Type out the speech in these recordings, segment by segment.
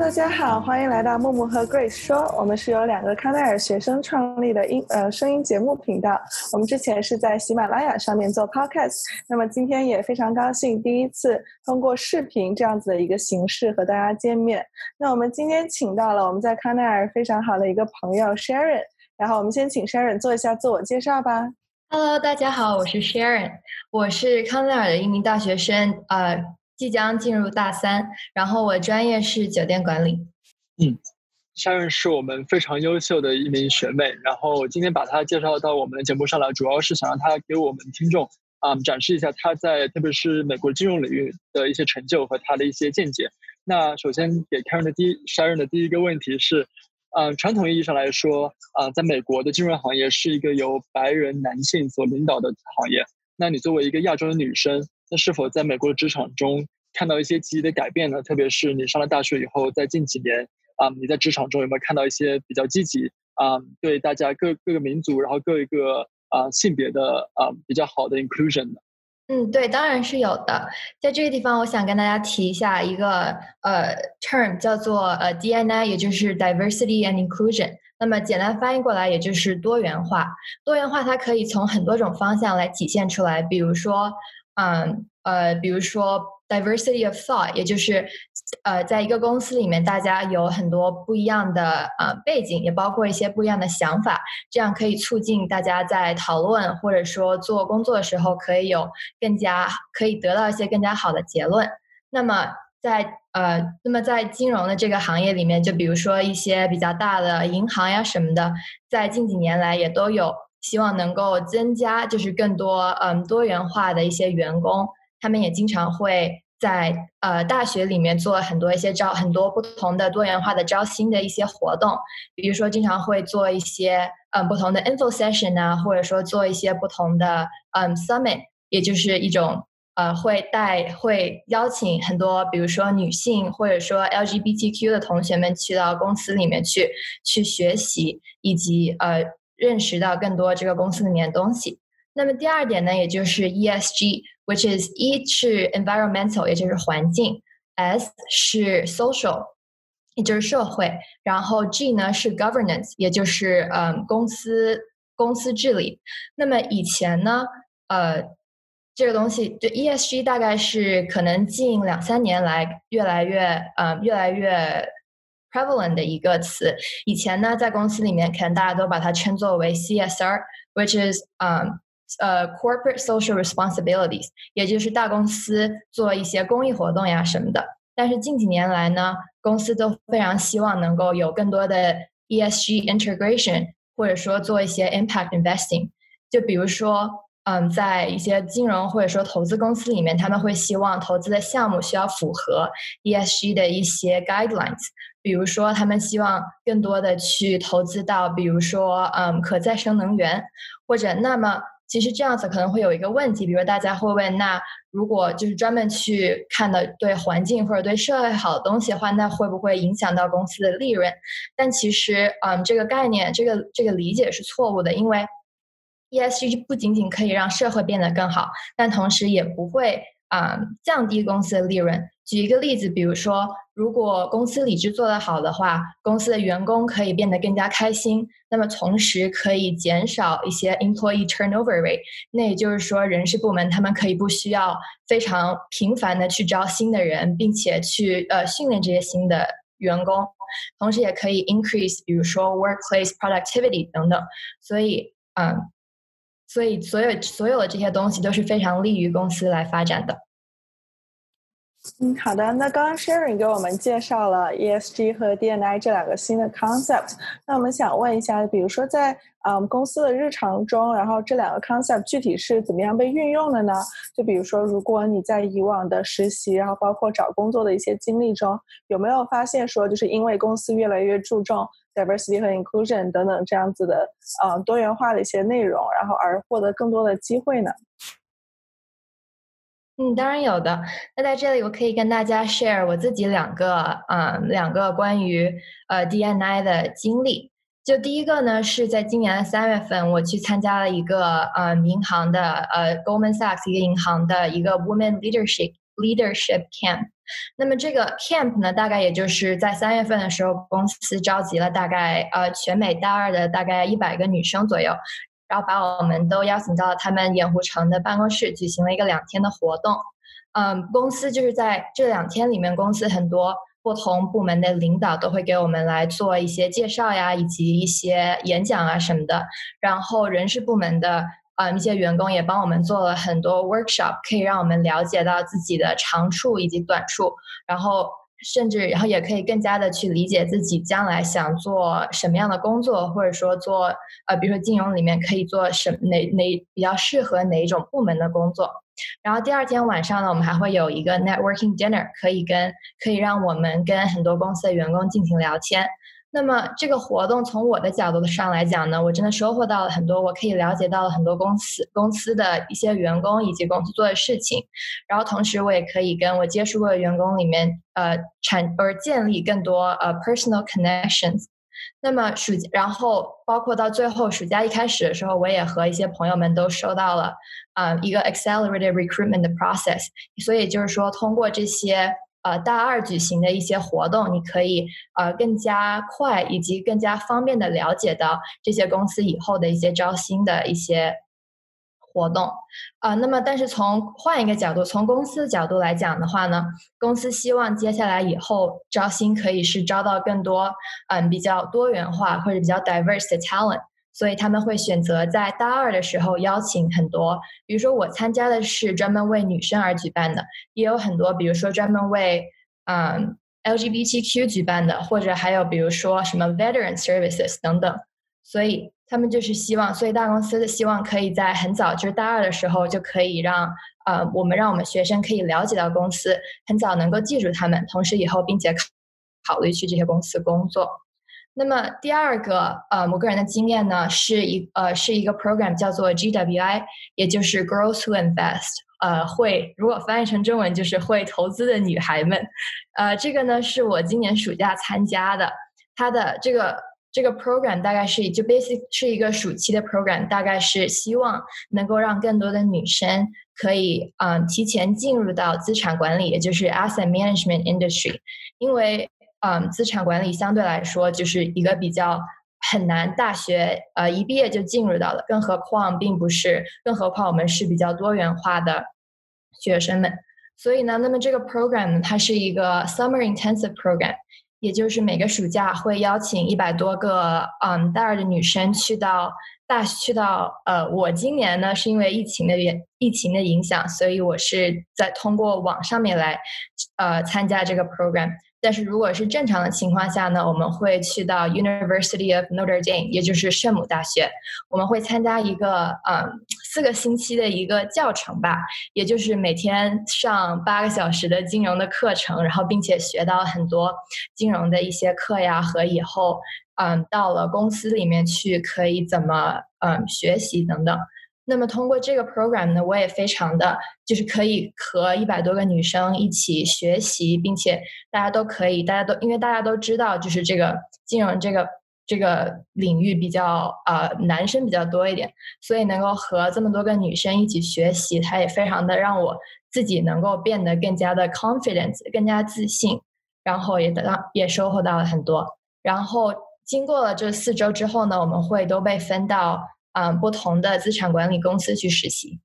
大家好，欢迎来到木木和 Grace 说。我们是由两个康奈尔学生创立的音呃声音节目频道。我们之前是在喜马拉雅上面做 podcast，那么今天也非常高兴第一次通过视频这样子的一个形式和大家见面。那我们今天请到了我们在康奈尔非常好的一个朋友 Sharon，然后我们先请 Sharon 做一下自我介绍吧。Hello，大家好，我是 Sharon，我是康奈尔的一名大学生，呃。即将进入大三，然后我专业是酒店管理。嗯，夏润是我们非常优秀的一名学妹，然后今天把她介绍到我们的节目上来，主要是想让她给我们听众啊展示一下她在特别是美国金融领域的一些成就和她的一些见解。那首先给 Karen 的第一 Sharon 的第一个问题是，嗯，传统意义上来说啊，在美国的金融行业是一个由白人男性所领导的行业。那你作为一个亚洲的女生，那是否在美国的职场中看到一些积极的改变呢？特别是你上了大学以后，在近几年啊，你在职场中有没有看到一些比较积极啊，对大家各各个民族，然后各一个啊性别的啊比较好的 inclusion 呢？嗯，对，当然是有的。在这个地方，我想跟大家提一下一个呃 term 叫做呃 DNA，也就是 diversity and inclusion。那么简单翻译过来，也就是多元化。多元化它可以从很多种方向来体现出来，比如说。嗯呃，比如说 diversity of thought，也就是呃，在一个公司里面，大家有很多不一样的呃背景，也包括一些不一样的想法，这样可以促进大家在讨论或者说做工作的时候，可以有更加可以得到一些更加好的结论。那么在呃，那么在金融的这个行业里面，就比如说一些比较大的银行呀什么的，在近几年来也都有。希望能够增加，就是更多嗯多元化的一些员工，他们也经常会在呃大学里面做很多一些招很多不同的多元化的招新的一些活动，比如说经常会做一些嗯不同的 info session 啊，或者说做一些不同的嗯 summit，也就是一种呃会带会邀请很多比如说女性或者说 LGBTQ 的同学们去到公司里面去去学习，以及呃。认识到更多这个公司里面的东西。那么第二点呢，也就是 ESG ESG，which is E 是 environmental，也就是环境；S 是 social，也就是社会；然后 G 呢是 governance，也就是嗯公司公司治理。那么以前呢，呃，这个东西就 ESG 大概是可能近两三年来越来越嗯越来越。prevalent 的一个词，以前呢，在公司里面，可能大家都把它称作为 CSR，which is um 呃 corporate social responsibilities，也就是大公司做一些公益活动呀什么的。但是近几年来呢，公司都非常希望能够有更多的 ESG integration，或者说做一些 impact investing。就比如说，嗯，在一些金融或者说投资公司里面，他们会希望投资的项目需要符合 ESG 的一些 guidelines。比如说，他们希望更多的去投资到，比如说，嗯，可再生能源，或者那么，其实这样子可能会有一个问题，比如大家会问，那如果就是专门去看的对环境或者对社会好的东西的话，那会不会影响到公司的利润？但其实，嗯，这个概念，这个这个理解是错误的，因为 ESG 不仅仅可以让社会变得更好，但同时也不会啊降低公司的利润。举一个例子，比如说，如果公司理智做得好的话，公司的员工可以变得更加开心，那么同时可以减少一些 employee turnover rate。那也就是说，人事部门他们可以不需要非常频繁的去招新的人，并且去呃训练这些新的员工，同时也可以 increase，比如说 workplace productivity 等等。所以，嗯，所以所有所有的这些东西都是非常利于公司来发展的。嗯，好的。那刚刚 Sharon 给我们介绍了 ESG 和 DNI 这两个新的 concept。那我们想问一下，比如说在嗯公司的日常中，然后这两个 concept 具体是怎么样被运用的呢？就比如说，如果你在以往的实习，然后包括找工作的一些经历中，有没有发现说，就是因为公司越来越注重 diversity 和 inclusion 等等这样子的嗯多元化的一些内容，然后而获得更多的机会呢？嗯，当然有的。那在这里，我可以跟大家 share 我自己两个，嗯，两个关于呃 DNI 的经历。就第一个呢，是在今年的三月份，我去参加了一个呃银行的呃 Goldman Sachs 一个银行的一个 Women Leadership Leadership Camp。那么这个 camp 呢，大概也就是在三月份的时候，公司召集了大概呃全美大二的大概一百个女生左右，然后把我们都邀请到了他们盐湖城的办公室，举行了一个两天的活动。嗯，公司就是在这两天里面，公司很多。不同部门的领导都会给我们来做一些介绍呀，以及一些演讲啊什么的。然后人事部门的啊一些员工也帮我们做了很多 workshop，可以让我们了解到自己的长处以及短处。然后甚至然后也可以更加的去理解自己将来想做什么样的工作，或者说做呃比如说金融里面可以做什哪哪比较适合哪一种部门的工作。然后第二天晚上呢，我们还会有一个 networking dinner，可以跟可以让我们跟很多公司的员工进行聊天。那么这个活动从我的角度上来讲呢，我真的收获到了很多，我可以了解到了很多公司公司的一些员工以及公司做的事情。然后同时我也可以跟我接触过的员工里面呃产而建立更多呃 personal connections。那么暑然后包括到最后暑假一开始的时候，我也和一些朋友们都收到了啊一个 accelerated recruitment 的 process。所以就是说，通过这些呃大二举行的一些活动，你可以呃更加快以及更加方便的了解到这些公司以后的一些招新的一些。活动，啊，那么但是从换一个角度，从公司的角度来讲的话呢，公司希望接下来以后招新可以是招到更多，嗯，比较多元化或者比较 diverse 的 talent，所以他们会选择在大二的时候邀请很多，比如说我参加的是专门为女生而举办的，也有很多，比如说专门为嗯 LGBTQ 举办的，或者还有比如说什么 veteran services 等等，所以。他们就是希望，所以大公司的希望可以在很早，就是大二的时候就可以让呃我们让我们学生可以了解到公司，很早能够记住他们，同时以后并且考虑去这些公司工作。那么第二个呃我个人的经验呢，是一呃是一个 program 叫做 GWI，也就是 Girls Who Invest，呃会如果翻译成中文就是会投资的女孩们。呃这个呢是我今年暑假参加的，它的这个。这个 program 大概是就 basic 是一个暑期的 program，大概是希望能够让更多的女生可以嗯提前进入到资产管理，也就是 asset management industry。因为嗯资产管理相对来说就是一个比较很难，大学呃一毕业就进入到了，更何况并不是，更何况我们是比较多元化的学生们。所以呢，那么这个 program 它是一个 summer intensive program。也就是每个暑假会邀请一百多个嗯大二的女生去到大去到呃我今年呢是因为疫情的原疫情的影响，所以我是在通过网上面来呃参加这个 program。但是如果是正常的情况下呢，我们会去到 University of Notre Dame，也就是圣母大学，我们会参加一个嗯四个星期的一个教程吧，也就是每天上八个小时的金融的课程，然后并且学到很多金融的一些课呀，和以后嗯到了公司里面去可以怎么嗯学习等等。那么通过这个 program 呢，我也非常的就是可以和一百多个女生一起学习，并且大家都可以，大家都因为大家都知道，就是这个金融这个这个领域比较呃男生比较多一点，所以能够和这么多个女生一起学习，它也非常的让我自己能够变得更加的 confidence，更加自信，然后也得到也收获到了很多。然后经过了这四周之后呢，我们会都被分到。嗯，不同的资产管理公司去实习。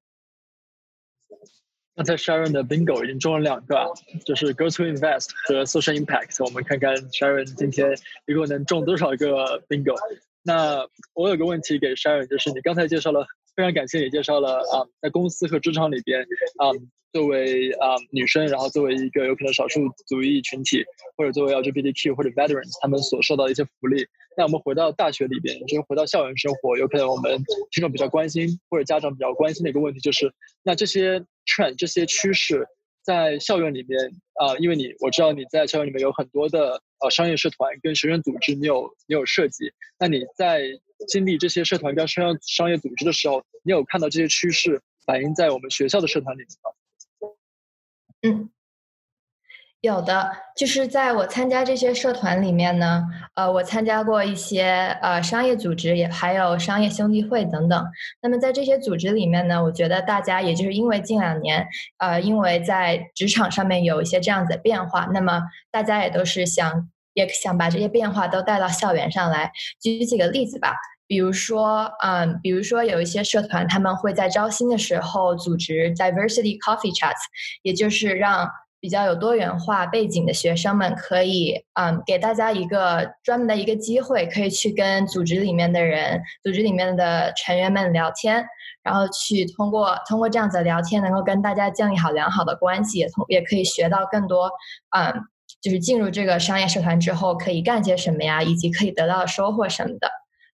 刚才 Sharon 的 Bingo 已经中了两个，就是 Go to Invest 和 Social Impact。我们看看 Sharon 今天一共能中多少个 Bingo。那我有个问题给 Sharon，就是你刚才介绍了，非常感谢也介绍了啊，在公司和职场里边啊。作为啊女生，然后作为一个有可能少数族裔群体，或者作为 LGBTQ 或者 veterans，他们所受到的一些福利。那我们回到大学里边，就是回到校园生活，有可能我们听众比较关心，或者家长比较关心的一个问题就是，那这些 trend 这些趋势在校园里面啊，因为你我知道你在校园里面有很多的呃商业社团跟学生组织，你有你有涉及。那你在经历这些社团跟商商业组织的时候，你有看到这些趋势反映在我们学校的社团里面吗？嗯，有的，就是在我参加这些社团里面呢，呃，我参加过一些呃商业组织，也还有商业兄弟会等等。那么在这些组织里面呢，我觉得大家也就是因为近两年，呃，因为在职场上面有一些这样子的变化，那么大家也都是想也想把这些变化都带到校园上来。举几个例子吧，比如说，嗯，比如说有一些社团他们会在招新的时候组织 diversity coffee chats，也就是让。比较有多元化背景的学生们可以，嗯，给大家一个专门的一个机会，可以去跟组织里面的人、组织里面的成员们聊天，然后去通过通过这样子的聊天，能够跟大家建立好良好的关系，也同也可以学到更多，嗯，就是进入这个商业社团之后可以干些什么呀，以及可以得到收获什么的，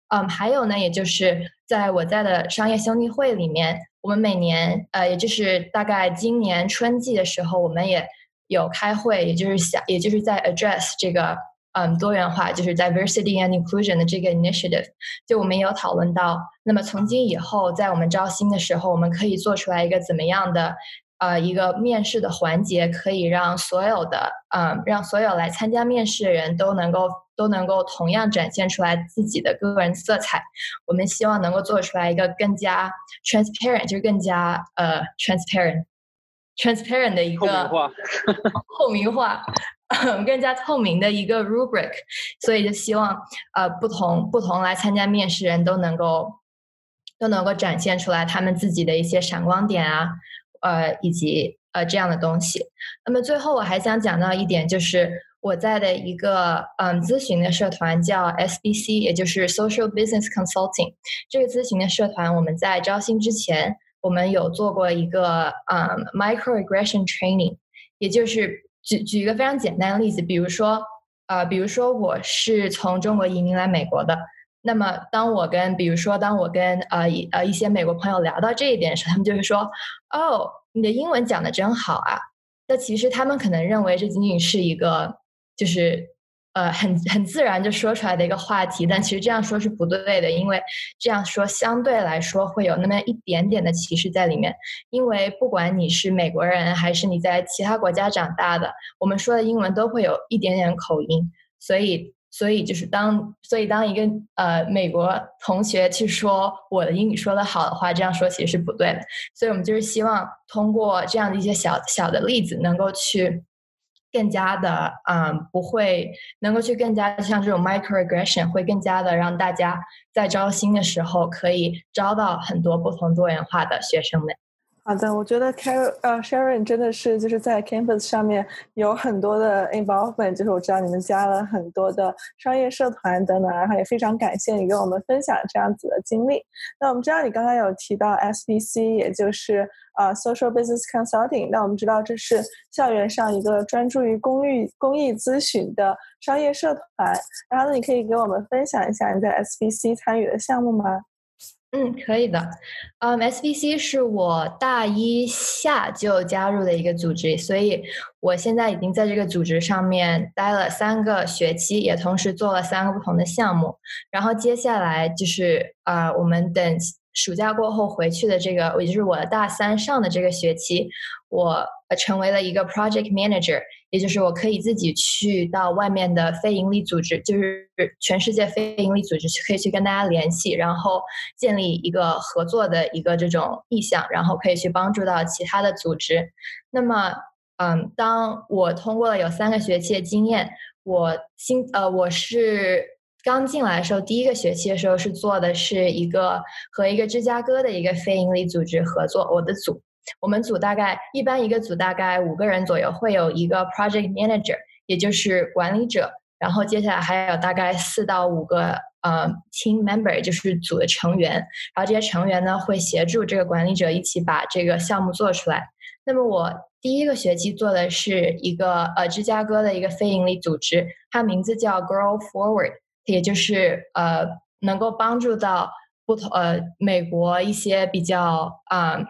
嗯，还有呢，也就是在我在的商业兄弟会里面，我们每年，呃，也就是大概今年春季的时候，我们也。有开会，也就是想，也就是在 address 这个嗯多元化，就是 diversity and inclusion 的这个 initiative。就我们也有讨论到，那么从今以后，在我们招新的时候，我们可以做出来一个怎么样的呃一个面试的环节，可以让所有的嗯让所有来参加面试的人都能够都能够同样展现出来自己的个人色彩。我们希望能够做出来一个更加 transparent，就是更加呃 transparent。transparent 的一个透明化，更加透明的一个 rubric，所以就希望呃不同不同来参加面试人都能够都能够展现出来他们自己的一些闪光点啊，呃以及呃这样的东西。那么最后我还想讲到一点，就是我在的一个嗯咨询的社团叫 SBC，也就是 Social Business Consulting。这个咨询的社团我们在招新之前。我们有做过一个嗯 microaggression training，也就是举举一个非常简单的例子，比如说呃，比如说我是从中国移民来美国的，那么当我跟比如说当我跟呃一呃一些美国朋友聊到这一点时候，他们就会说，哦，你的英文讲的真好啊。那其实他们可能认为这仅仅是一个就是。呃，很很自然就说出来的一个话题，但其实这样说是不对的，因为这样说相对来说会有那么一点点的歧视在里面。因为不管你是美国人还是你在其他国家长大的，我们说的英文都会有一点点口音，所以所以就是当所以当一个呃美国同学去说我的英语说的好的话，这样说其实是不对的。所以我们就是希望通过这样的一些小小的例子，能够去。更加的，嗯，不会能够去更加像这种 microaggression，会更加的让大家在招新的时候可以招到很多不同多元化的学生们。好的，我觉得 Car 呃 Sharon 真的是就是在 Campus 上面有很多的 involvement，就是我知道你们加了很多的商业社团等等，然后也非常感谢你跟我们分享这样子的经历。那我们知道你刚刚有提到 SBC，也就是呃 Social Business Consulting，那我们知道这是校园上一个专注于公益公益咨询的商业社团。然后呢你可以给我们分享一下你在 SBC 参与的项目吗？嗯，可以的。嗯，SBC 是我大一下就加入的一个组织，所以我现在已经在这个组织上面待了三个学期，也同时做了三个不同的项目。然后接下来就是啊，我们等暑假过后回去的这个，也就是我大三上的这个学期，我成为了一个 project manager。也就是我可以自己去到外面的非盈利组织，就是全世界非盈利组织，可以去跟大家联系，然后建立一个合作的一个这种意向，然后可以去帮助到其他的组织。那么，嗯，当我通过了有三个学期的经验，我新呃我是刚进来的时候，第一个学期的时候是做的是一个和一个芝加哥的一个非盈利组织合作，我的组。我们组大概一般一个组大概五个人左右，会有一个 project manager，也就是管理者，然后接下来还有大概四到五个呃 team member，就是组的成员，然后这些成员呢会协助这个管理者一起把这个项目做出来。那么我第一个学期做的是一个呃芝加哥的一个非营利组织，它名字叫 Grow Forward，也就是呃能够帮助到不同呃美国一些比较啊。呃，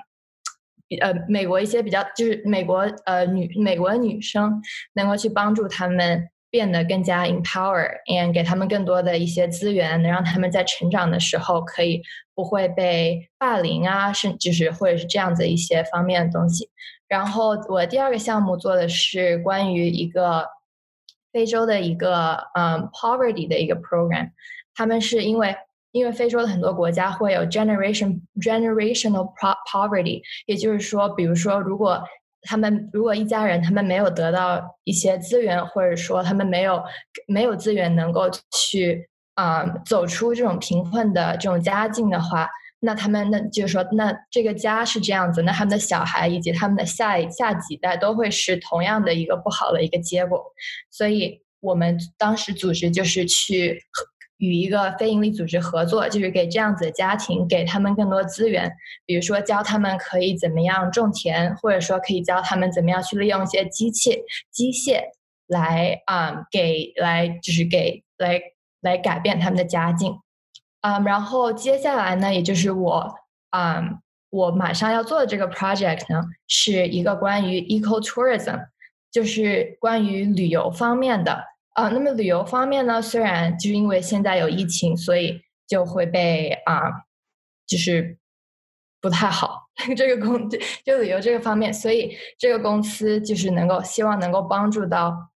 呃美国一些比较就是美国呃女美国女生能够去帮助他们变得更加 empower，and 给他们更多的一些资源，能让他们在成长的时候可以不会被霸凌啊，甚至是或者是这样子一些方面的东西。然后我第二个项目做的是关于一个非洲的一个嗯 poverty 的一个 program，他们是因为因为非洲的很多国家会有 generation generational poverty，也就是说，比如说如果他们如果一家人他们没有得到一些资源，或者说他们没有没有资源能够去啊走出这种贫困的这种家境的话，那他们那就是说，那这个家是这样子，那他们的小孩以及他们的下下几代都会是同样的一个不好的一个结果。所以我们当时组织就是去。与一个非营利组织合作，就是给这样子的家庭给他们更多资源，比如说教他们可以怎么样种田，或者说可以教他们怎么样去利用一些机器机械来啊给来就是给来来改变他们的家境，嗯，然后接下来呢，也就是我啊我马上要做的这个 project 呢，是一个关于 eco tourism，就是关于旅游方面的。啊，那么旅游方面呢？虽然就是因为现在有疫情，所以就会被啊，就是不太好。这个公 就旅游这个方面，所以这个公司就是能够希望能够帮助到，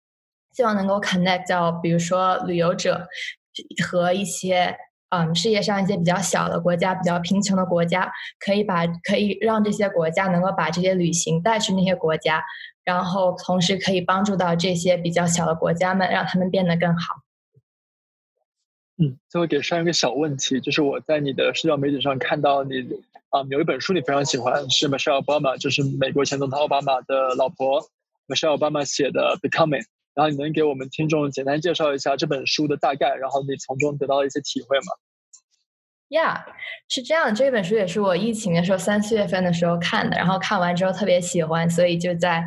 希望能够 connect 到，比如说旅游者和一些嗯世界上一些比较小的国家、比较贫穷的国家，可以把可以让这些国家能够把这些旅行带去那些国家。然后同时可以帮助到这些比较小的国家们，让他们变得更好。嗯，最后给上一个小问题，就是我在你的社交媒体上看到你啊，有一本书你非常喜欢，是 Michelle Obama，就是美国前总统奥巴马的老婆 Michelle Obama 写的《Becoming》。然后你能给我们听众简单介绍一下这本书的大概，然后你从中得到一些体会吗？Yeah，是这样。这本书也是我疫情的时候三四月份的时候看的，然后看完之后特别喜欢，所以就在。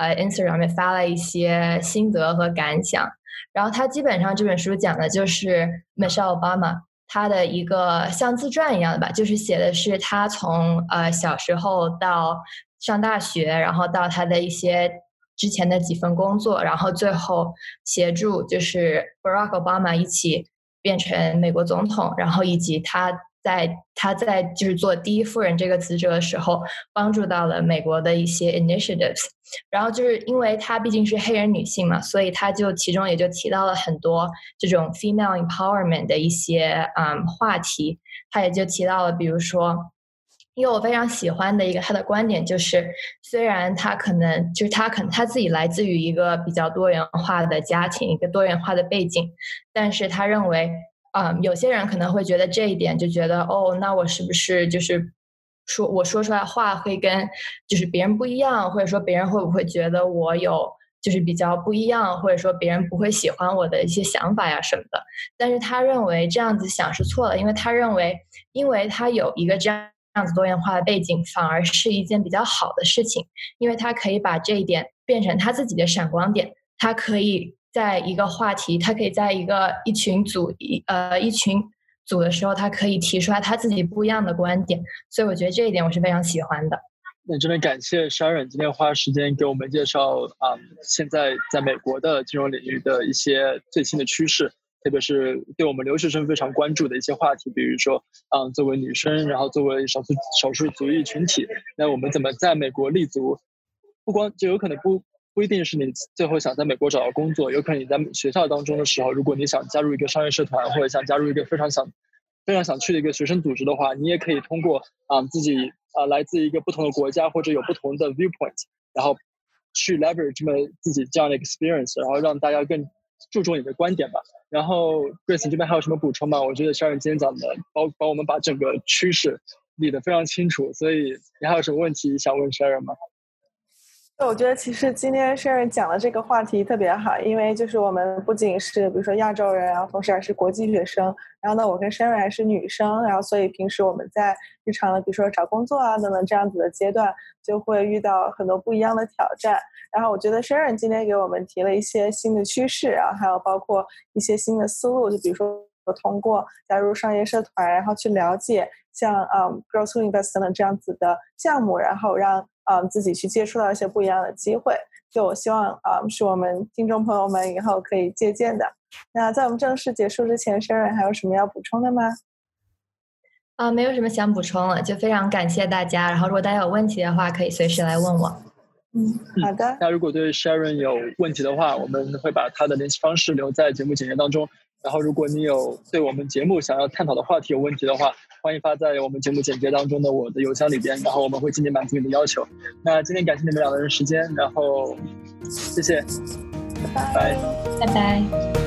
呃，Instagram 上面发了一些心得和感想，然后他基本上这本书讲的就是 Michelle Obama 他的一个像自传一样的吧，就是写的是他从呃小时候到上大学，然后到他的一些之前的几份工作，然后最后协助就是 Barack Obama 一起变成美国总统，然后以及他。在他在就是做第一夫人这个职责的时候，帮助到了美国的一些 initiatives。然后就是因为她毕竟是黑人女性嘛，所以她就其中也就提到了很多这种 female empowerment 的一些嗯话题。她也就提到了，比如说，因为我非常喜欢的一个她的观点就是，虽然她可能就是她可能她自己来自于一个比较多元化的家庭，一个多元化的背景，但是她认为。嗯，有些人可能会觉得这一点，就觉得哦，那我是不是就是说我说出来话会跟就是别人不一样，或者说别人会不会觉得我有就是比较不一样，或者说别人不会喜欢我的一些想法呀什么的。但是他认为这样子想是错的，因为他认为，因为他有一个这样这样子多元化的背景，反而是一件比较好的事情，因为他可以把这一点变成他自己的闪光点，他可以。在一个话题，他可以在一个一群组一呃一群组的时候，他可以提出来他自己不一样的观点，所以我觉得这一点我是非常喜欢的。那真的感谢 Sharon 今天花时间给我们介绍啊，现在在美国的金融领域的一些最新的趋势，特别是对我们留学生非常关注的一些话题，比如说啊，作为女生，然后作为少数少数族裔群体，那我们怎么在美国立足？不光就有可能不。不一定是你最后想在美国找到工作，有可能你在学校当中的时候，如果你想加入一个商业社团，或者想加入一个非常想、非常想去的一个学生组织的话，你也可以通过啊自己啊来自一个不同的国家或者有不同的 viewpoint，然后去 leverage 这么自己这样的 experience，然后让大家更注重你的观点吧。然后 Grace 这边还有什么补充吗？我觉得 Sharon 今天讲的，帮帮我们把整个趋势理得非常清楚，所以你还有什么问题想问 Sharon 吗？我觉得其实今天申润讲的这个话题特别好，因为就是我们不仅是比如说亚洲人，然后同时还是国际学生，然后呢，我跟申润还是女生，然后所以平时我们在日常的比如说找工作啊等等这样子的阶段，就会遇到很多不一样的挑战。然后我觉得申润今天给我们提了一些新的趋势，然后还有包括一些新的思路，就比如说通过加入商业社团，然后去了解像嗯 Girls Who Invest 等等这样子的项目，然后让嗯自己去接触到一些不一样的机会。就我希望啊，是我们听众朋友们以后可以借鉴的。那在我们正式结束之前，Sharon 还有什么要补充的吗？啊，没有什么想补充了，就非常感谢大家。然后如果大家有问题的话，可以随时来问我。嗯，好的。那如果对 Sharon 有问题的话，我们会把他的联系方式留在节目简介当中。然后如果你有对我们节目想要探讨的话题有问题的话，欢迎发在我们节目简介当中的我的邮箱里边，然后我们会尽力满足你的要求。那今天感谢你们两个人时间，然后谢谢，拜拜，拜拜。